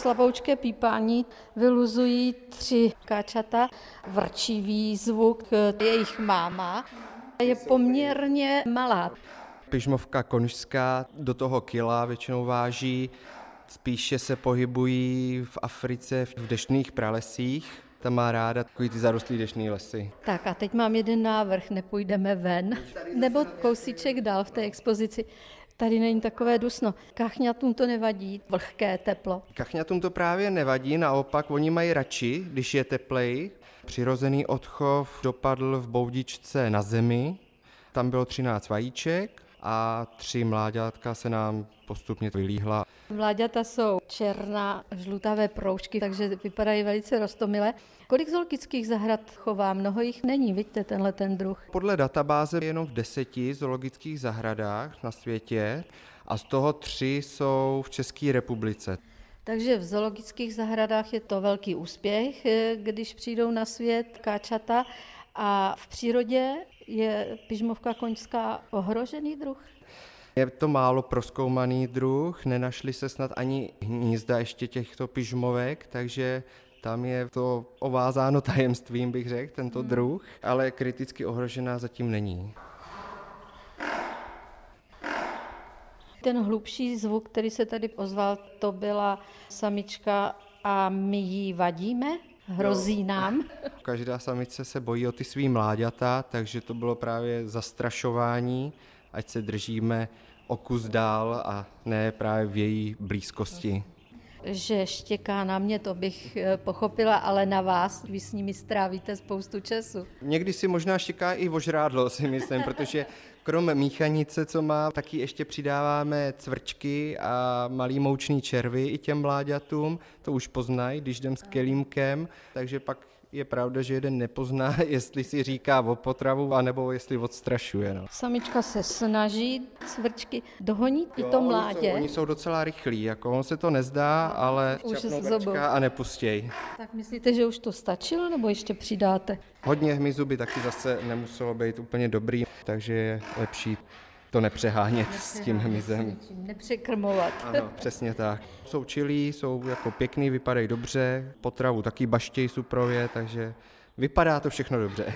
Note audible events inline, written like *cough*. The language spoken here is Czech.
Slaboučké pípání vyluzují tři káčata, vrčivý zvuk jejich máma je poměrně malá. Pižmovka konžská do toho kila většinou váží, spíše se pohybují v Africe v deštných pralesích, ta má ráda takový ty zarostlý dešný lesy. Tak a teď mám jeden návrh, nepůjdeme ven, nebo kousíček dál v té expozici. Tady není takové dusno. Kachňatům to nevadí, vlhké teplo. Kachňatům to právě nevadí, naopak oni mají radši, když je teplej. Přirozený odchov dopadl v boudičce na zemi, tam bylo 13 vajíček a tři mláďátka se nám postupně vylíhla. Mláďata jsou černá, žlutavé proužky, takže vypadají velice rostomile. Kolik zoologických zahrad chová? Mnoho jich není, vidíte, tenhle ten druh. Podle databáze je jenom v deseti zoologických zahradách na světě a z toho tři jsou v České republice. Takže v zoologických zahradách je to velký úspěch, když přijdou na svět káčata a v přírodě je pižmovka koňská ohrožený druh? Je to málo proskoumaný druh, nenašli se snad ani hnízda ještě těchto pižmovek, takže tam je to ovázáno *laughs* tajemstvím, bych řekl, tento hmm. druh, ale kriticky ohrožená zatím není. Ten hlubší zvuk, který se tady ozval, to byla samička a my jí vadíme? Hrozí nám? *laughs* Každá samice se bojí o ty svý mláďata, takže to bylo právě zastrašování, ať se držíme o kus dál a ne právě v její blízkosti. Že štěká na mě, to bych eh, pochopila, ale na vás, vy s nimi strávíte spoustu času. Někdy si možná štěká i vožrádlo, si myslím, protože krom míchanice, co má, taky ještě přidáváme cvrčky a malý moučný červy i těm mláďatům. To už poznají, když jdem s kelímkem, takže pak je pravda, že jeden nepozná, *laughs* jestli si říká o potravu, anebo jestli odstrašuje. No. Samička se snaží cvrčky dohonit jo, i to mládě. Oni jsou, oni jsou docela rychlí, jako on se to nezdá, ale už a nepustěj. Tak myslíte, že už to stačilo, nebo ještě přidáte? Hodně hmyzu by taky zase nemuselo být úplně dobrý, takže je lepší to nepřehánět, s tím hmyzem. Nepřekrmovat. Ano, přesně tak. Jsou čilí, jsou jako pěkný, vypadají dobře, potravu taky baštějí suprově, takže vypadá to všechno dobře.